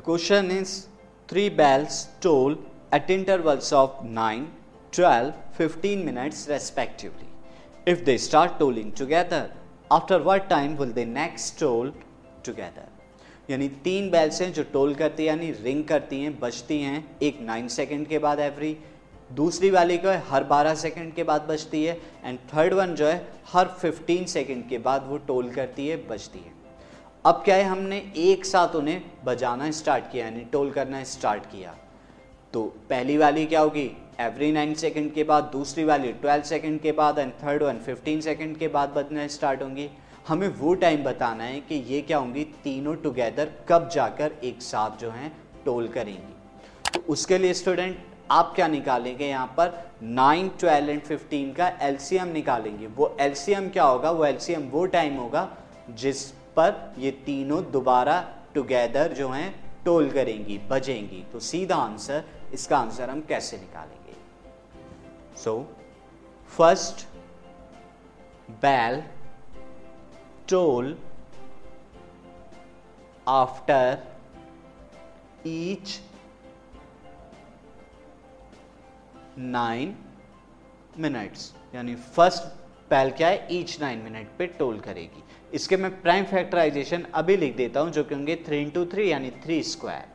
question is three bells toll at intervals of 9, 12, 15 minutes respectively. If they start tolling together, after what time will they next toll together? यानी तीन bells हैं जो toll करती है यानी ring करती हैं बजती हैं एक नाइन सेकेंड के बाद एवरी दूसरी वाली को है हर 12 सेकंड के बाद बजती है एंड थर्ड वन जो है हर 15 सेकंड के बाद वो टोल करती है बजती है अब क्या है हमने एक साथ उन्हें बजाना स्टार्ट किया यानी टोल करना स्टार्ट किया। तो पहली वाली क्या होगी? एवरी नाइन सेकेंड के बाद दूसरी वाली ट्वेल्व सेकेंड के बाद and third one fifteen second के बाद बजना स्टार्ट होंगी। हमें वो टाइम बताना है कि ये क्या होंगी? तीनों टुगेदर कब जाकर एक साथ जो हैं टोल करेंगी। तो उसके लिए स्टूडेंट आप क्या निकालेंगे यहाँ पर? 9, 12 एंड 15 का एलसीएम निकालेंगे। वो एलसीएम क्या होगा? वो एलसीएम वो टाइम होगा जिस पर ये तीनों दोबारा टुगेदर जो हैं, टोल करेंगी, बजेंगी। तो सीधा आंसर इसका आंसर हम कैसे निकालेंगे? So first bell toll after each nine minutes यानी फ़र्स्ट पैल क्या है? ईच नाइन मिनट पे टोल करेगी। इसके मैं प्राइम फैक्टराइजेशन अभी लिख देता हूँ, जो कि होंगे थ्री इंटू थ्री यानी three square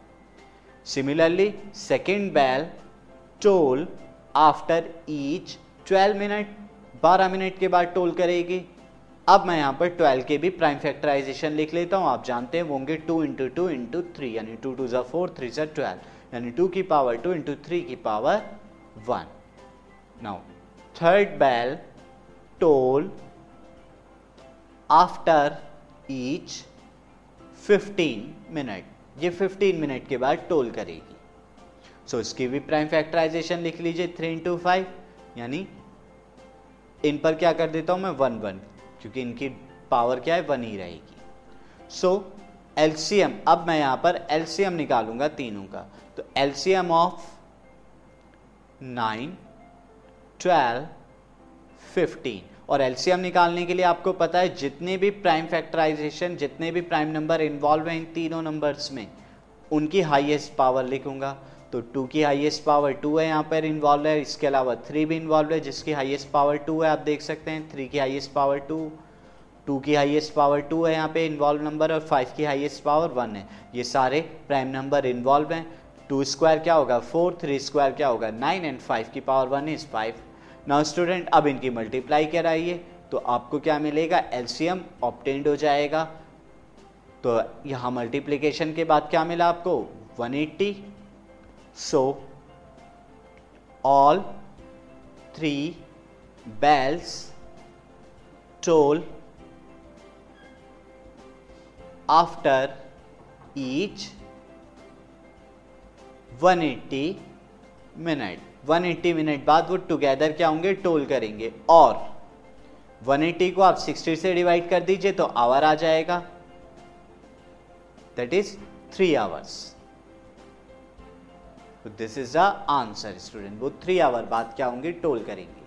similarly second bell toll after each twelve minute बारह मिनट के बाद टोल करेगी। अब मैं यहाँ पर ट्वेल्व के भी प्राइम फैक्टराइजेशन लिख लेता हूँ। आप जानते हैं, वो होंगे two into two into three यानी टू टू ज़ा फोर थ्री ज़ा ट्वेल्व यानी टू की पावर टू इंटू थ्री की power 1. Now third bell toll after each 15 minute ये 15 मिनट के बाद टोल करेगी। सो so, इसकी भी प्राइम फैक्टराइजेशन लिख लीजिए थ्री इंटू फाइव यानी इन पर क्या कर देता हूँ मैं? वन वन क्योंकि इनकी पावर क्या है? वन ही रहेगी। सो एलसीएम अब मैं यहाँ पर एलसीएम निकालूँगा तीनों का। तो LCM of nine twelve fifteen और एलसीएम निकालने के लिए आपको पता है, जितने भी प्राइम फैक्टराइजेशन जितने भी प्राइम नंबर इन्वॉल्व हैं इन तीनों नंबर्स में, उनकी हाईएस्ट पावर लिखूँगा। तो टू की हाईएस्ट पावर टू है यहाँ पर इन्वॉल्व है, इसके अलावा थ्री भी इन्वॉल्व है, जिसकी हाईएस्ट पावर टू है, आप देख सकते हैं थ्री की हाईएस्ट पावर टू टू की हाईएस्ट पावर टू है यहाँ पे इन्वॉल्व नंबर और फाइव की हाईएस्ट पावर वन है। ये सारे प्राइम नंबर इन्वॉल्व हैं। टू स्क्वायर क्या होगा? फोर थ्री स्क्वायर क्या होगा? नाइन एंड फाइव की power one is five now student, अब इनकी मल्टीप्लाई कराइए तो आपको क्या मिलेगा? एलसीएम ऑप्टेंड हो जाएगा। तो यहाँ मल्टीप्लीकेशन के बाद क्या मिला आपको? 180 so, all three bells, toll, after each 180 minute 180 minute बाद वो टुगेदर क्या होंगे? टोल करेंगे। और 180 को आप 60 से डिवाइड कर दीजिए तो आवर आ जाएगा। That is three hours this is the answer student वो थ्री आवर बाद क्या होंगे? टोल करेंगे।